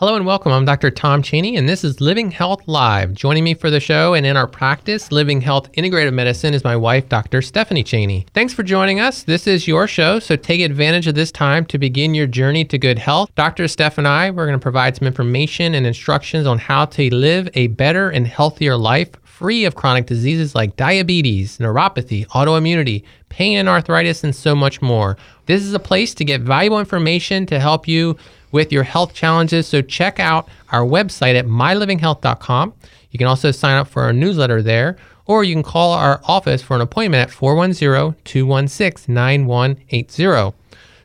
Hello and welcome. I'm Dr. Tom Cheney, and this is Living Health Live. Joining me for the show and in our practice, Living Health Integrative Medicine, is my wife, Dr. Stephanie Cheney. Thanks for joining us. This is your show, so take advantage of this time to begin your journey to good health. Dr. Steph and I, we're going to provide some information and instructions on how to live a better and healthier life free of chronic diseases like diabetes, neuropathy, autoimmunity, pain and arthritis, and so much more. This is a place to get valuable information to help you with your health challenges. So check out our website at mylivinghealth.com. You can also sign up for our newsletter there, or you can call our office for an appointment at 410 216 9180.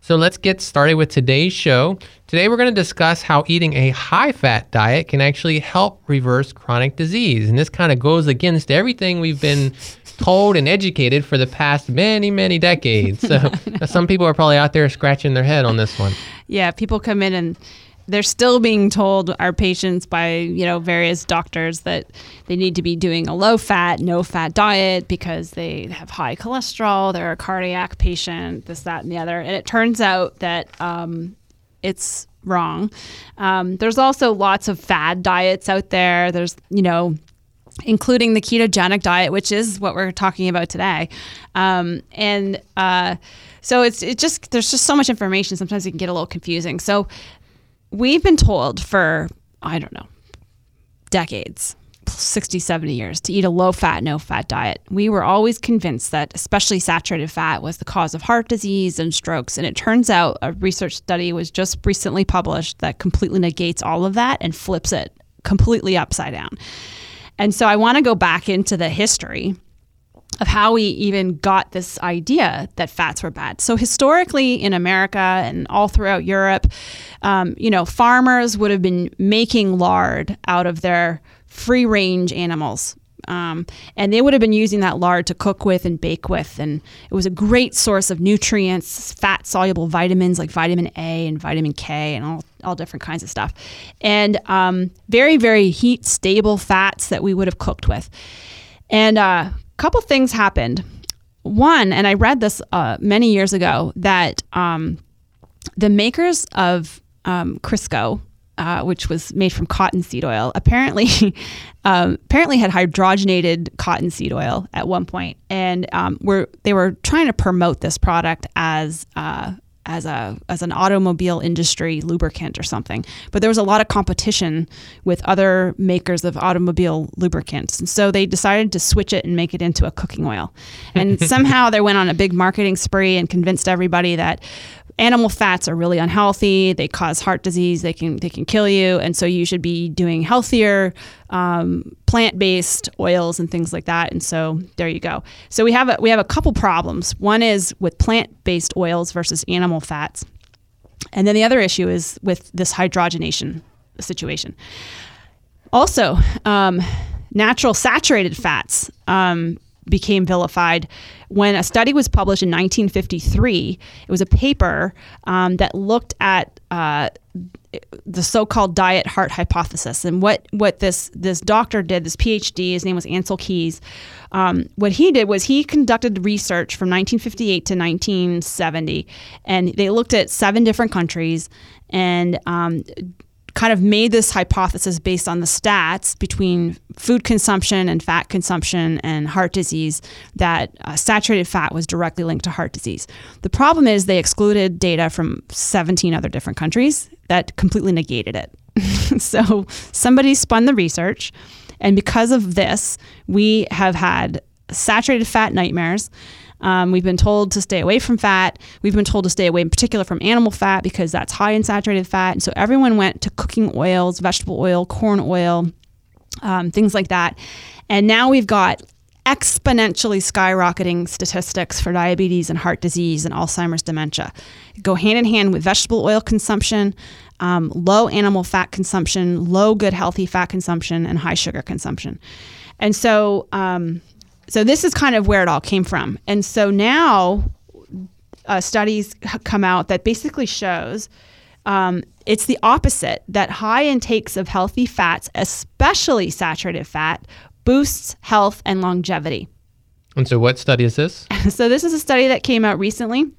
So let's get started with today's show. Today we're going to discuss how eating a high fat diet can actually help reverse chronic disease. And this kind of goes against everything we've been told and educated for the past many, many decades. So some people are probably out there scratching their head on this one. Yeah, people come in and they're still being told our patients by you know various doctors that they need to be doing a low fat no fat diet because they have high cholesterol they're a cardiac patient this that and the other and it turns out that um, it's wrong um, there's also lots of fad diets out there there's you know including the ketogenic diet, which is what we're talking about today. Um, and uh, so it's it just there's just so much information. Sometimes it can get a little confusing. So we've been told for I don't know decades. 60, 70 years to eat a low fat, no fat diet. We were always convinced that, especially saturated fat, was the cause of heart disease and strokes. And it turns out a research study was just recently published that completely negates all of that and flips it completely upside down. And so I want to go back into the history of how we even got this idea that fats were bad. So historically, in America and all throughout Europe, um, you know, farmers would have been making lard out of their free range animals. Um, and they would have been using that lard to cook with and bake with. And it was a great source of nutrients, fat soluble vitamins like vitamin A and vitamin K, and all, all different kinds of stuff. And um, very, very heat stable fats that we would have cooked with. And a uh, couple things happened. One, and I read this uh, many years ago, that um, the makers of um, Crisco, uh, which was made from cottonseed oil, apparently um, apparently had hydrogenated cottonseed oil at one point, and um, were they were trying to promote this product as uh, as a as an automobile industry lubricant or something. But there was a lot of competition with other makers of automobile lubricants, and so they decided to switch it and make it into a cooking oil. And somehow they went on a big marketing spree and convinced everybody that animal fats are really unhealthy. They cause heart disease. They can they can kill you, and so you should be doing healthier um, plant based oils and things like that. And so there you go. So we have a, we have a couple problems. One is with plant based oils versus animal fats, and then the other issue is with this hydrogenation situation. Also, um, natural saturated fats. Um, became vilified when a study was published in 1953. It was a paper um, that looked at uh, the so-called diet heart hypothesis and what what this this doctor did this phd his name was Ancel Keys um, what he did was he conducted research from 1958 to 1970 and they looked at seven different countries and um, kind of made this hypothesis based on the stats between food consumption and fat consumption and heart disease that uh, saturated fat was directly linked to heart disease. The problem is they excluded data from 17 other different countries that completely negated it. so somebody spun the research, and because of this, we have had saturated fat nightmares. Um, we've been told to stay away from fat. We've been told to stay away, in particular, from animal fat because that's high in saturated fat. And so everyone went to cooking oils, vegetable oil, corn oil, um, things like that. And now we've got exponentially skyrocketing statistics for diabetes and heart disease and Alzheimer's dementia. Go hand in hand with vegetable oil consumption, um, low animal fat consumption, low good healthy fat consumption, and high sugar consumption. And so, um, so this is kind of where it all came from. And so now uh, studies come out that basically shows um, it's the opposite that high intakes of healthy fats, especially saturated fat, boosts health and longevity. And so, what study is this? so, this is a study that came out recently.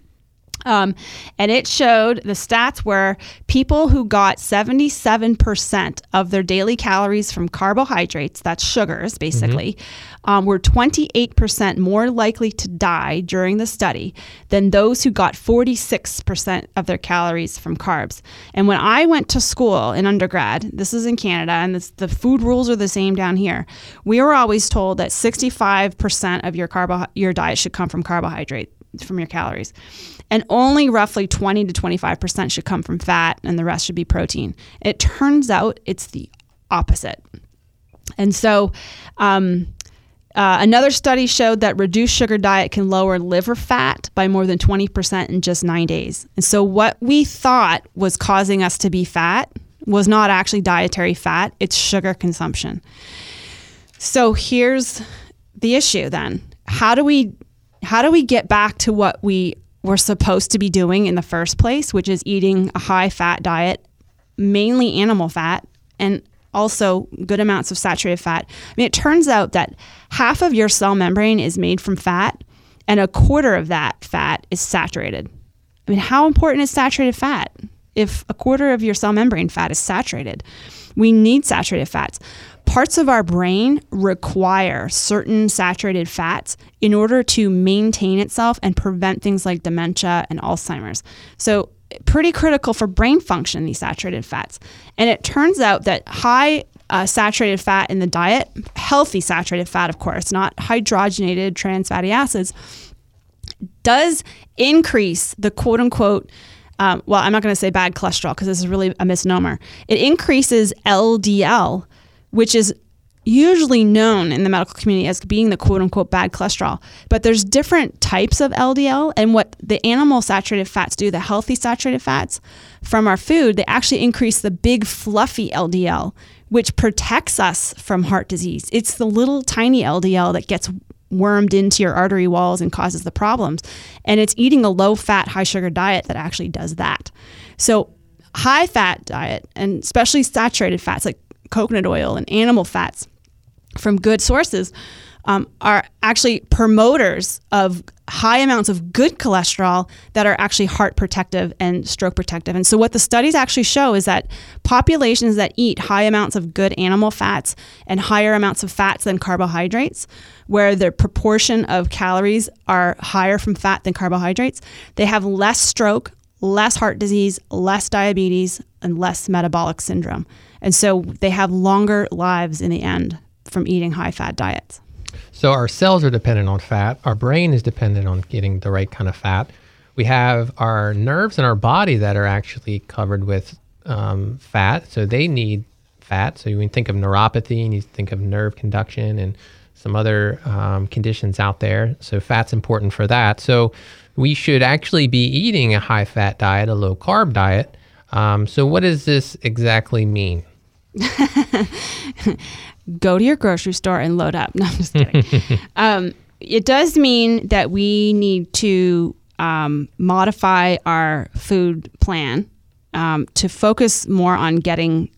Um, and it showed the stats were people who got 77% of their daily calories from carbohydrates, that's sugars basically, um, were 28% more likely to die during the study than those who got 46% of their calories from carbs. And when I went to school in undergrad, this is in Canada, and this, the food rules are the same down here, we were always told that 65% of your, carbo- your diet should come from carbohydrate, from your calories and only roughly 20 to 25% should come from fat and the rest should be protein. It turns out it's the opposite. And so, um, uh, another study showed that reduced sugar diet can lower liver fat by more than 20% in just nine days. And so, what we thought was causing us to be fat was not actually dietary fat, it's sugar consumption. So, here's the issue then. How do we how do we get back to what we we're supposed to be doing in the first place, which is eating a high fat diet, mainly animal fat, and also good amounts of saturated fat. I mean, it turns out that half of your cell membrane is made from fat, and a quarter of that fat is saturated. I mean, how important is saturated fat? If a quarter of your cell membrane fat is saturated, we need saturated fats parts of our brain require certain saturated fats in order to maintain itself and prevent things like dementia and Alzheimer's. So, pretty critical for brain function, these saturated fats. And it turns out that high uh, saturated fat in the diet, healthy saturated fat, of course, not hydrogenated trans fatty acids, does increase the quote unquote. Um, well, I'm not going to say bad cholesterol because this is really a misnomer. It increases LDL, which is usually known in the medical community as being the quote unquote bad cholesterol. But there's different types of LDL, and what the animal saturated fats do, the healthy saturated fats from our food, they actually increase the big fluffy LDL, which protects us from heart disease. It's the little tiny LDL that gets wormed into your artery walls and causes the problems. And it's eating a low fat, high sugar diet that actually does that. So, high fat diet, and especially saturated fats like coconut oil and animal fats from good sources um, are actually promoters of high amounts of good cholesterol that are actually heart protective and stroke protective. And so, what the studies actually show is that populations that eat high amounts of good animal fats and higher amounts of fats than carbohydrates, where the proportion of calories are higher from fat than carbohydrates, they have less stroke, less heart disease, less diabetes, and less metabolic syndrome. And so they have longer lives in the end from eating high fat diets. So our cells are dependent on fat. Our brain is dependent on getting the right kind of fat. We have our nerves in our body that are actually covered with um, fat, so they need fat. So you think of neuropathy, and you think of nerve conduction, and some other um, conditions out there. So fat's important for that. So we should actually be eating a high fat diet, a low carb diet. Um, so what does this exactly mean? Go to your grocery store and load up. No, I'm just kidding. um, it does mean that we need to um, modify our food plan um, to focus more on getting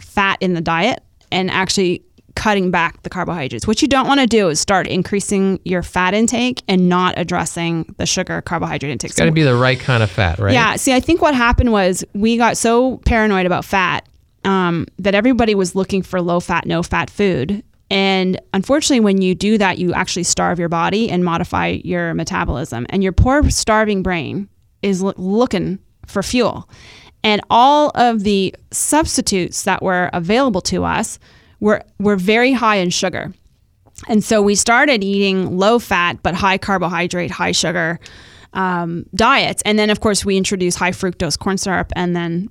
fat in the diet and actually cutting back the carbohydrates. What you don't want to do is start increasing your fat intake and not addressing the sugar carbohydrate intake. It's got to be the right kind of fat, right? Yeah. See, I think what happened was we got so paranoid about fat um, that everybody was looking for low fat, no fat food. And unfortunately, when you do that, you actually starve your body and modify your metabolism. And your poor, starving brain is lo- looking for fuel. And all of the substitutes that were available to us were, were very high in sugar. And so we started eating low fat, but high carbohydrate, high sugar um, diets. And then, of course, we introduced high fructose corn syrup, and then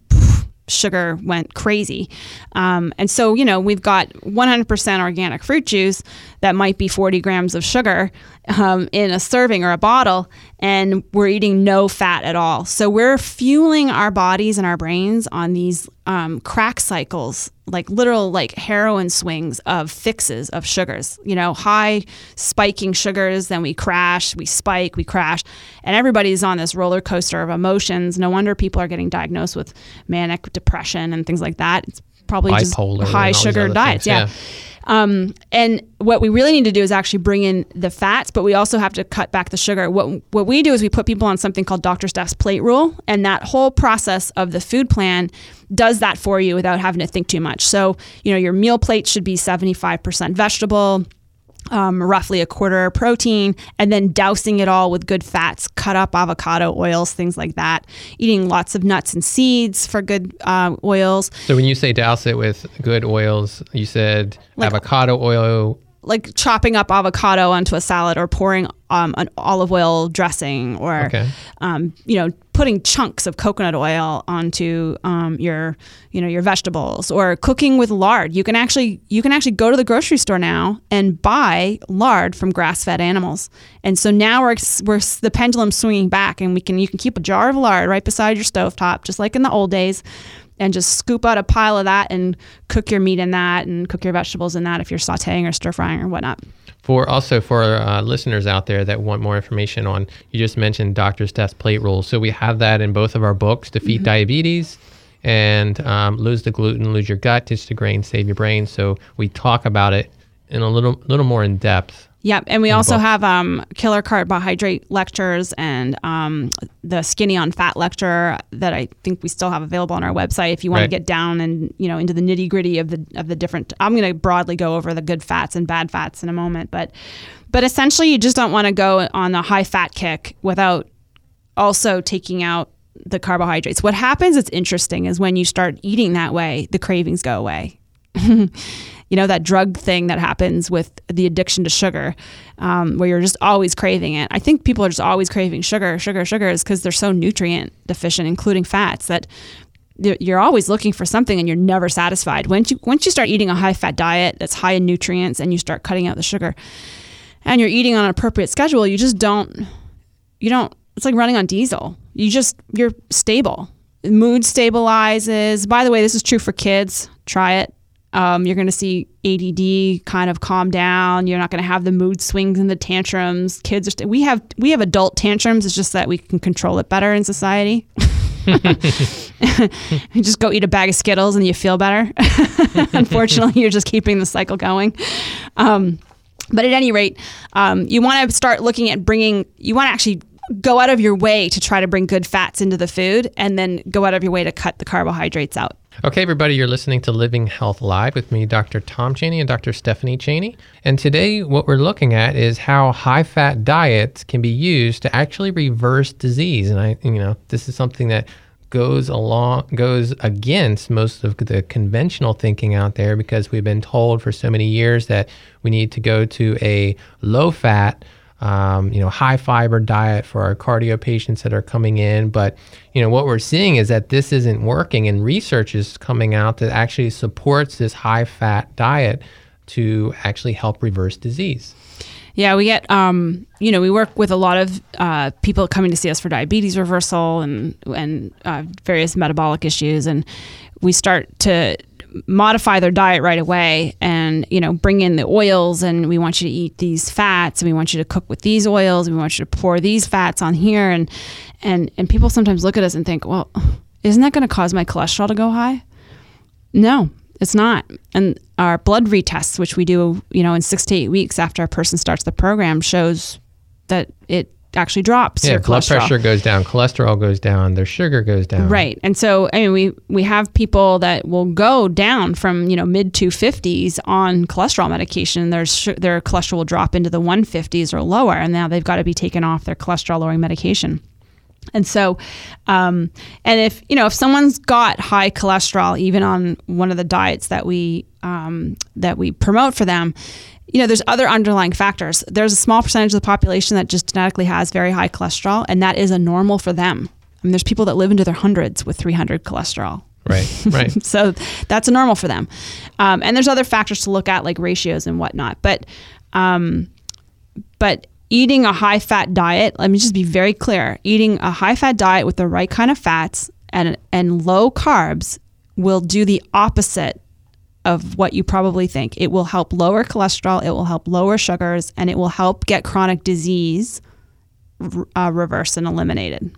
sugar went crazy. Um, and so, you know, we've got 100% organic fruit juice that might be 40 grams of sugar um, in a serving or a bottle, and we're eating no fat at all. So we're fueling our bodies and our brains on these um, crack cycles, like literal like heroin swings of fixes of sugars. You know, high spiking sugars, then we crash, we spike, we crash, and everybody's on this roller coaster of emotions. No wonder people are getting diagnosed with manic depression and things like that. It's probably just Bipolar all high sugar diets. things, yeah. Um, and what we really need to do is actually bring in the fats, but we also have to cut back the sugar. What what we do is we put people on something called Dr. Steph's plate rule, and that whole process of the food plan does that for you without having to think too much. So you know your meal plate should be seventy five percent vegetable. Um, roughly a quarter protein, and then dousing it all with good fats, cut up avocado oils, things like that. Eating lots of nuts and seeds for good uh, oils. So when you say douse it with good oils, you said avocado oil. Like chopping up avocado onto a salad or pouring um, an olive oil dressing or Okay. um, you know putting chunks of coconut oil onto um, your you know your vegetables or cooking with lard. You can actually you can actually go to the grocery store now and buy lard from grass-fed animals. And so now we're, we're the pendulum swinging back and we can you can keep a jar of lard right beside your stovetop just like in the old days and just scoop out a pile of that and cook your meat in that and cook your vegetables in that if you're sauteing or stir frying or whatnot. For also for uh, listeners out there that want more information on, you just mentioned Doctor's Steph's plate rule. So we have that in both of our books, Defeat Mm-hmm. Diabetes and um, Lose the Gluten, Lose Your Gut, Ditch the Grain, Save Your Brain. So we talk about it in a little little more in depth. Yep, and we also have um, killer carbohydrate lectures and um, the skinny on fat lecture that I think we still have available on our website. If you want Right. to get down and you know into the nitty gritty of the of the different, I'm going to broadly go over the good fats and bad fats in a moment, but but essentially you just don't want to go on a high fat kick without also taking out the carbohydrates. What happens? It's interesting is when you start eating that way, the cravings go away. you know that drug thing that happens with the addiction to sugar um, where you're just always craving it. I think people are just always craving sugar sugar sugar is because they're so nutrient deficient including fats that you're- always looking for something and you're never satisfied. Once you once you start eating a high fat diet that's high in nutrients and you start cutting out the sugar and you're eating on an appropriate schedule you just don't you don't it's like running on diesel. You just you're stable. Mood stabilizes. By the way this is true for kids. Try it um, you're going to see ADD kind of calm down. You're not going to have the mood swings and the tantrums. Kids are st- we have we have adult tantrums. It's just that we can control it better in society. you just go eat a bag of Skittles and you feel better. Unfortunately, you're just keeping the cycle going. Um, but at any rate, um, you want to start looking at bringing. You want to actually go out of your way to try to bring good fats into the food, and then go out of your way to cut the carbohydrates out. Okay, everybody, you're listening to Living Health Live with me, Dr. Tom Cheney and Dr. Stephanie Cheney. And today, what we're looking at is how high fat diets can be used to actually reverse disease. And I, you know, this is something that goes along goes against most of the conventional thinking out there because we've been told for so many years that we need to go to a low fat um, you know, high fiber diet for our cardio patients that are coming in. But, you know, what we're seeing is that this isn't working, and research is coming out that actually supports this high fat diet to actually help reverse disease. Yeah, we get, um, you know, we work with a lot of uh, people coming to see us for diabetes reversal and and uh, various metabolic issues, and we start to modify their diet right away and you know bring in the oils. And we want you to eat these fats. And we want you to cook with these oils. And we want you to pour these fats on here. And and and people sometimes look at us and think well isn't that going to cause my cholesterol to go high? No it's not. And our blood retests which we do you know in six to eight weeks after a person starts the program shows that it actually drops Yeah, your blood pressure goes down, cholesterol goes down, their sugar goes down. Right. And so I mean we we have people that will go down from, you know, mid 250s on cholesterol medication. Their their cholesterol will drop into the 150s or lower and now they've got to be taken off their cholesterol lowering medication. And so, um, and if you know if someone's got high cholesterol, even on one of the diets that we um, that we promote for them, you know, there's other underlying factors. There's a small percentage of the population that just genetically has very high cholesterol, and that is a normal for them. I mean, there's people that live into their hundreds with 300 cholesterol. Right. Right. so that's a normal for them. Um, and there's other factors to look at, like ratios and whatnot. But, um, but eating a high fat diet, let me just be very clear: eating a high fat diet with the right kind of fats and and low carbs will do the opposite of what you probably think. It will help lower cholesterol, it will help lower sugars, and it will help get chronic disease uh, reversed and eliminated.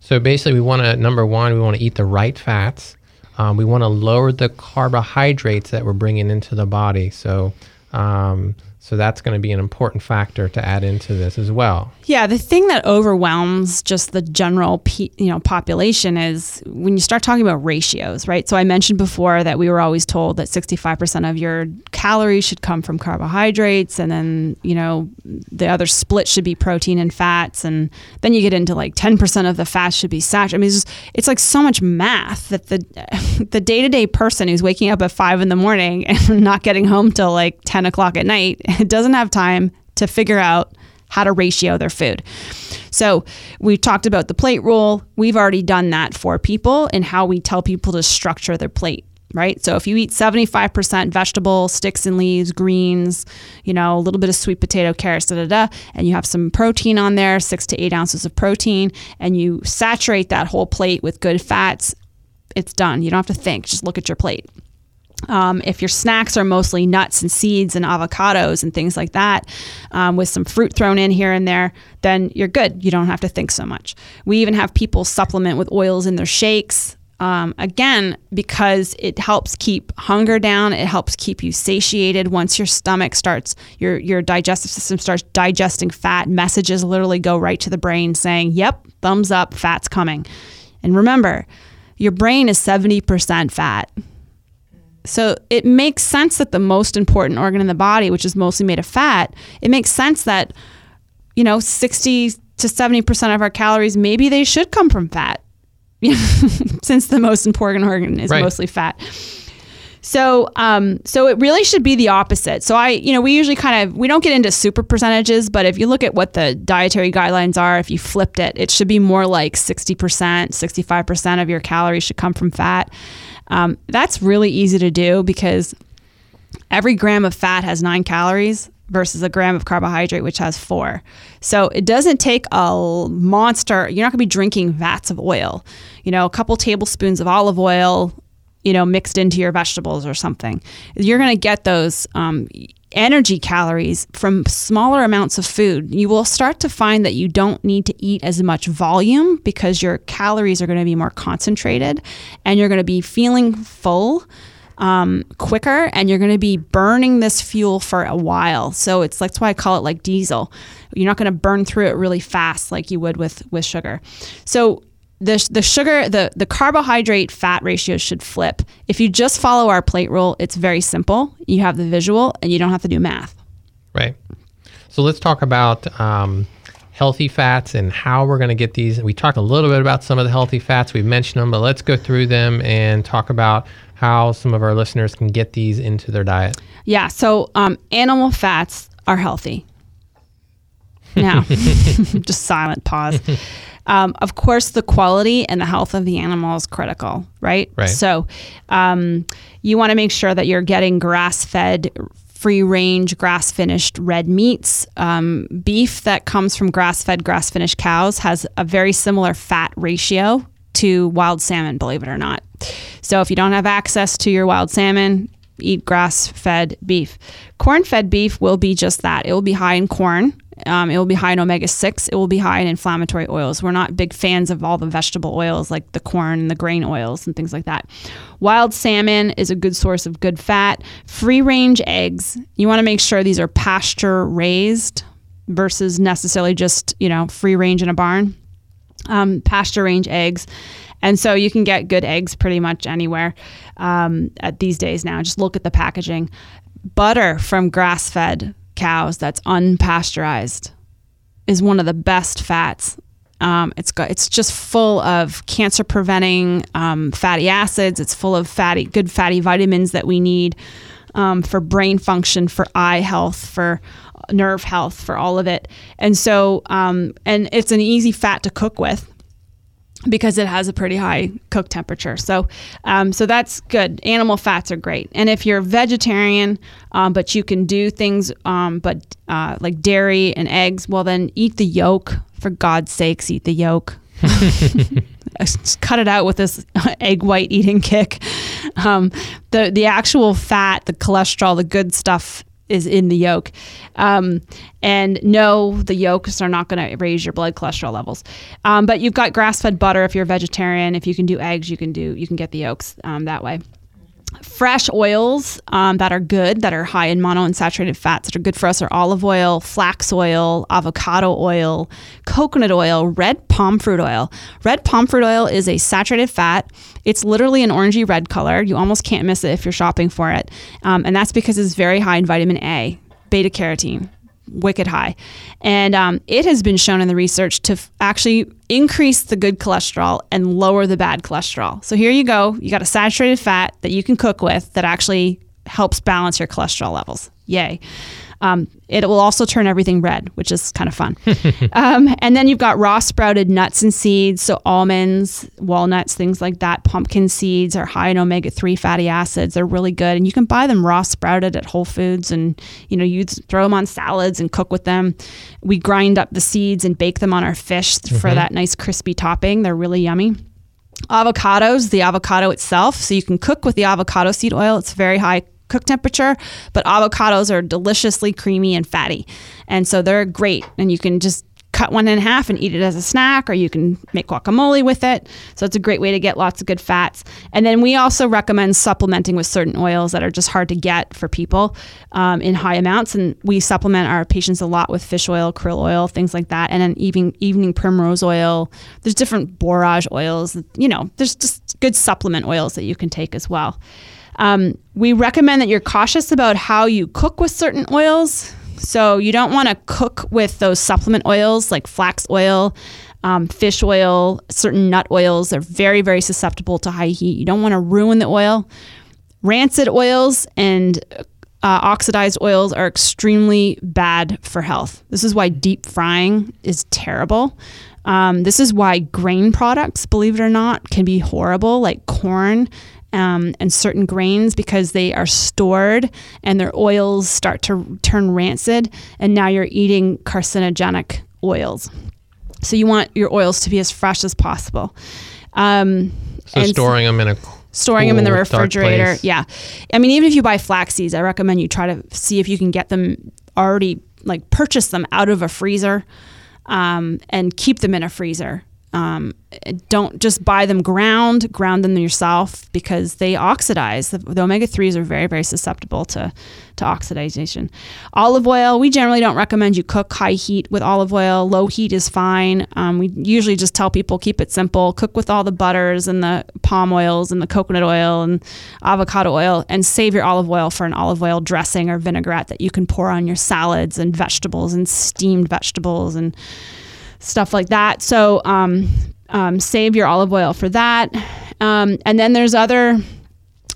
So basically, we want to number one, we want to eat the right fats. um, we want to lower the carbohydrates that we're bringing into the body. So, um, so that's going to be an important factor to add into this as well. Yeah, the thing that overwhelms just the general pe- you know population is when you start talking about ratios, right? So I mentioned before that we were always told that 65% of your calories should come from carbohydrates and then, you know, the other split should be protein and fats and then you get into like 10% of the fats should be saturated. I mean, it's, just, it's like so much math that the the day-to-day person who's waking up at 5 in the morning and not getting home till like 10 o'clock at night doesn't have time to figure out how to ratio their food. So, we talked about the plate rule. We've already done that for people and how we tell people to structure their plate, right? So, if you eat 75% vegetable, sticks and leaves, greens, you know, a little bit of sweet potato, carrots, da da da, and you have some protein on there, six to eight ounces of protein, and you saturate that whole plate with good fats, it's done. You don't have to think, just look at your plate. Um, if your snacks are mostly nuts and seeds and avocados and things like that, um, with some fruit thrown in here and there, then you're good. You don't have to think so much. We even have people supplement with oils in their shakes. Um, again, because it helps keep hunger down, it helps keep you satiated. Once your stomach starts, your your digestive system starts digesting fat, messages literally go right to the brain saying, "Yep, thumbs up, fat's coming." And remember, your brain is seventy percent fat. So it makes sense that the most important organ in the body, which is mostly made of fat, it makes sense that, you know, 60 to 70% of our calories, maybe they should come from fat, since the most important organ is right. mostly fat. So, um, so it really should be the opposite. So I, you know, we usually kind of we don't get into super percentages, but if you look at what the dietary guidelines are, if you flipped it, it should be more like sixty percent, sixty-five percent of your calories should come from fat. Um, that's really easy to do because every gram of fat has nine calories versus a gram of carbohydrate, which has four. So it doesn't take a monster, you're not gonna be drinking vats of oil. You know, a couple tablespoons of olive oil, you know, mixed into your vegetables or something. You're gonna get those um, energy calories from smaller amounts of food. You will start to find that you don't need to eat as much volume because your calories are going to be more concentrated and you're going to be feeling full um, quicker and you're going to be burning this fuel for a while. So it's that's why I call it like diesel. You're not going to burn through it really fast like you would with with sugar. So the, the sugar the, the carbohydrate fat ratio should flip. If you just follow our plate rule it's very simple. You have the visual and you don't have to do math. Right. So let's talk about um, healthy fats and how we're going to get these. We talked a little bit about some of the healthy fats. We've mentioned them but let's go through them and talk about how some of our listeners can get these into their diet. Yeah so um, animal fats are healthy now just silent pause um, of course, the quality and the health of the animal is critical, right? Right. So um, you want to make sure that you're getting grass fed free range, grass finished red meats. Um, beef that comes from grass fed, grass finished cows has a very similar fat ratio to wild salmon, believe it or not. So if you don't have access to your wild salmon, eat grass fed beef. Corn fed beef will be just that. It will be high in corn. Um, it will be high in omega 6. It will be high in inflammatory oils. We're not big fans of all the vegetable oils like the corn and the grain oils and things like that. Wild salmon is a good source of good fat. Free range eggs, you want to make sure these are pasture raised versus necessarily just, you know, free range in a barn. Um, pasture range eggs. And so you can get good eggs pretty much anywhere um, at these days now. Just look at the packaging. Butter from grass fed cows that's unpasteurized is one of the best fats. Um, it's got it's just full of cancer preventing um, fatty acids. It's full of fatty good fatty vitamins that we need um, for brain function, for eye health, for nerve health, for all of it. And so um, and it's an easy fat to cook with because it has a pretty high cook temperature. So, um, so that's good. Animal fats are great. And if you're vegetarian, um, but you can do things, um, but uh, like dairy and eggs, well, then eat the yolk. For God's sakes, eat the yolk. Just cut it out with this egg white eating kick. Um, the the actual fat, the cholesterol, the good stuff is in the yolk. Um, and no, the yolks are not going to raise your blood cholesterol levels. Um, but you've got grass-fed butter if you're a vegetarian. If you can do eggs, you can do you can get the yolks um, that way fresh oils um, that are good, that are high in monounsaturated fats that are good for us are olive oil, flax oil, avocado oil, coconut oil, red palm fruit oil. Red palm fruit oil is a saturated fat. It's literally an orangey red color. You almost can't miss it if you're shopping for it. Um, and that's because it's very high in vitamin A, beta carotene, wicked high. And um, it has been shown in the research to f- actually increase the good cholesterol and lower the bad cholesterol. So here you go. You got a saturated fat that you can cook with that actually helps balance your cholesterol levels. Yay. Um, it will also turn everything red, which is kind of fun. um, and then you've got raw sprouted nuts and seeds, so almonds, walnuts, things like that. Pumpkin seeds are high in omega three fatty acids. They're really good, and you can buy them raw sprouted at Whole Foods, and you know you throw them on salads and cook with them. We grind up the seeds and bake them on our fish mm-hmm. for that nice crispy topping. They're really yummy avocados, the avocado itself. So you can cook with the avocado seed oil. It's very high cook temperature, but avocados are deliciously creamy and fatty. And so they're great. And you can just cut one in half and eat it as a snack, or you can make guacamole with it. So it's a great way to get lots of good fats. And then we also recommend supplementing with certain oils that are just hard to get for people um, in high amounts. And we supplement our patients a lot with fish oil, krill oil, things like that. And then even evening primrose oil. There's different borage oils. You know, there's just good supplement oils that you can take as well. Um, we recommend that you're cautious about how you cook with certain oils. So you don't want to cook with those supplement oils like flax oil, um, fish oil, certain nut oils. They're very, very susceptible to high heat. You don't want to ruin the oil. Rancid oils and uh, oxidized oils are extremely bad for health. This is why deep frying is terrible. Um, this is why grain products, believe it or not, can be horrible, like corn um, and certain grains because they are stored and their oils start to turn rancid, and now you're eating carcinogenic oils. So you want your oils to be as fresh as possible. Um, so storing them in a storing cool, them in the refrigerator. Yeah, I mean, even if you buy flax seeds, I recommend you try to see if you can get them already, like purchase them out of a freezer, um, and keep them in a freezer. Um, don't just buy them ground, ground them yourself because they oxidize. The, the omega 3s are very, very susceptible to, to oxidation. Olive oil, we generally don't recommend you cook high heat with olive oil. Low heat is fine. Um, we usually just tell people keep it simple, cook with all the butters and the palm oils and the coconut oil and avocado oil, and save your olive oil for an olive oil dressing or vinaigrette that you can pour on your salads and vegetables and steamed vegetables and stuff like that. So um, um, save your olive oil for that. Um, and then there's other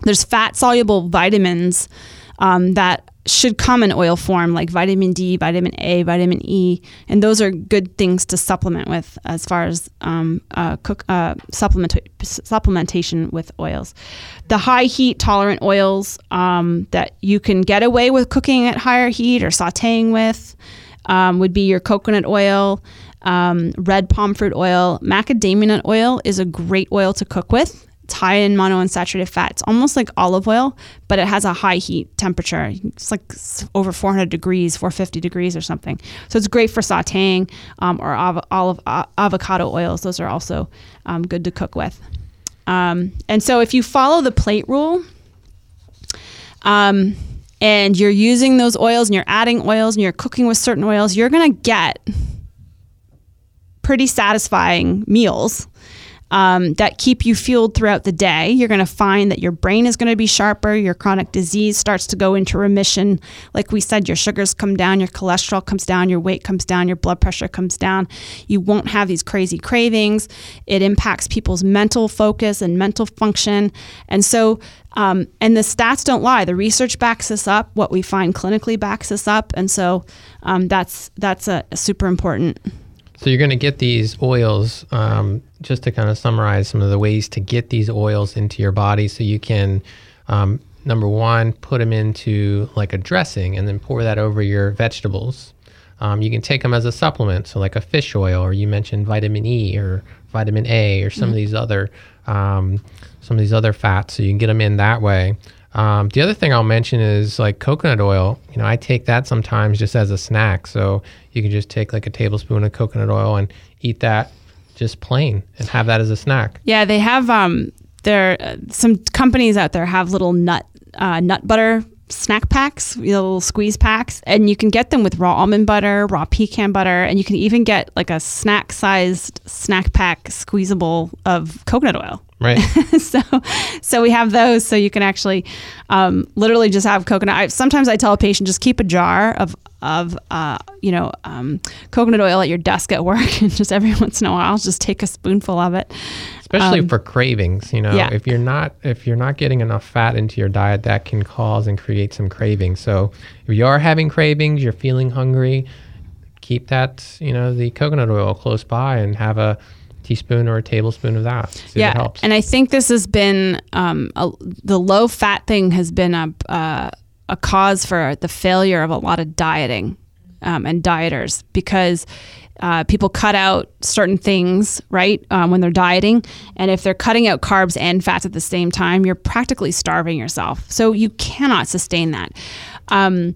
there's fat soluble vitamins um, that should come in oil form, like vitamin D, vitamin A, vitamin E, and those are good things to supplement with as far as um, uh, cook uh, supplement supplementation with oils. The high heat tolerant oils um, that you can get away with cooking at higher heat or sautéing with um, would be your coconut oil um, red palm fruit oil. Macadamia nut oil is a great oil to cook with. It's high in monounsaturated fat. It's almost like olive oil, but it has a high heat temperature. It's like over 400 degrees, 450 degrees or something. So it's great for sauteing um, or av- olive, uh, avocado oils. Those are also um, good to cook with. Um, and so if you follow the plate rule, um, and you're using those oils and you're adding oils and you're cooking with certain oils, you're going to get pretty satisfying meals um, that keep you fueled throughout the day. You're going to find that your brain is going to be sharper, your chronic disease starts to go into remission. Like we said, your sugars come down, your cholesterol comes down, your weight comes down, your blood pressure comes down. You won't have these crazy cravings. It impacts people's mental focus and mental function. And so, um, and the stats don't lie. The research backs this up. What we find clinically backs this up. And so um, that's that's a, a super important so you're going to get these oils. Um, just to kind of summarize some of the ways to get these oils into your body, so you can, um, number one, put them into like a dressing, and then pour that over your vegetables. Um, you can take them as a supplement, so like a fish oil, or you mentioned vitamin E or vitamin A, or some mm-hmm. of these other um, some of these other fats. So you can get them in that way. Um, the other thing I'll mention is like coconut oil. You know, I take that sometimes just as a snack. So you can just take like a tablespoon of coconut oil and eat that just plain and have that as a snack. Yeah, they have um there uh, some companies out there have little nut uh, nut butter snack packs, little squeeze packs, and you can get them with raw almond butter, raw pecan butter, and you can even get like a snack sized snack pack squeezable of coconut oil. Right. so, so we have those, so you can actually um, literally just have coconut. I, sometimes I tell a patient just keep a jar of of uh, you know um, coconut oil at your desk at work, and just every once in a while, just take a spoonful of it. Especially um, for cravings, you know, yeah. if you're not if you're not getting enough fat into your diet, that can cause and create some cravings. So if you are having cravings, you're feeling hungry, keep that you know the coconut oil close by and have a teaspoon or a tablespoon of that. See yeah, and I think this has been um, a, the low fat thing has been a uh, a cause for the failure of a lot of dieting um, and dieters because. Uh, people cut out certain things, right, um, when they're dieting. And if they're cutting out carbs and fats at the same time, you're practically starving yourself. So you cannot sustain that. Um,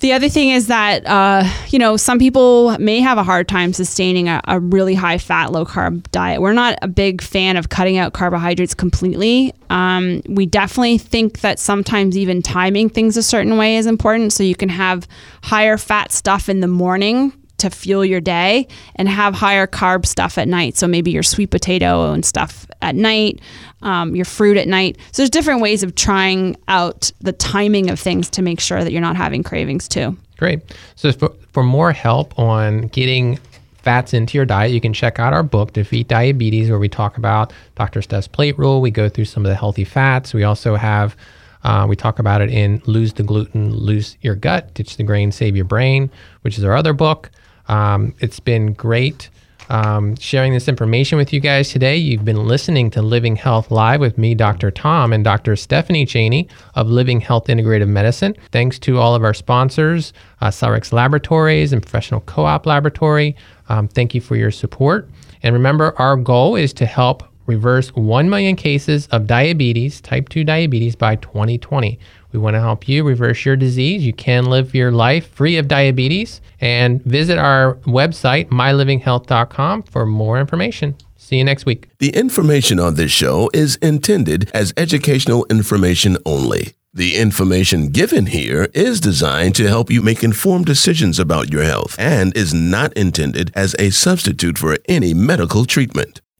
the other thing is that, uh, you know, some people may have a hard time sustaining a, a, really high fat, low carb diet. We're not a big fan of cutting out carbohydrates completely. Um, we definitely think that sometimes even timing things a certain way is important. So you can have higher fat stuff in the morning to fuel your day and have higher carb stuff at night. So maybe your sweet potato and stuff at night, um, your fruit at night. So there's different ways of trying out the timing of things to make sure that you're not having cravings too. Great. So for, for more help on getting fats into your diet, you can check out our book, Defeat Diabetes, where we talk about Dr. Steph's plate rule. We go through some of the healthy fats. We also have uh, we talk about it in Lose the Gluten, Lose Your Gut, Ditch the Grain, Save Your Brain, which is our other book. Um, it's been great um, sharing this information with you guys today. You've been listening to Living Health Live with me, Dr. Tom, and Dr. Stephanie Cheney of Living Health Integrative Medicine. Thanks to all of our sponsors, uh, Cyrex Laboratories and Professional Co op Laboratory. Um, thank you for your support. And remember, our goal is to help reverse 1 million cases of diabetes, type 2 diabetes, by 2020. We want to help you reverse your disease. You can live your life free of diabetes and visit our website, mylivinghealth.com, for more information. See you next week. The information on this show is intended as educational information only. The information given here is designed to help you make informed decisions about your health and is not intended as a substitute for any medical treatment.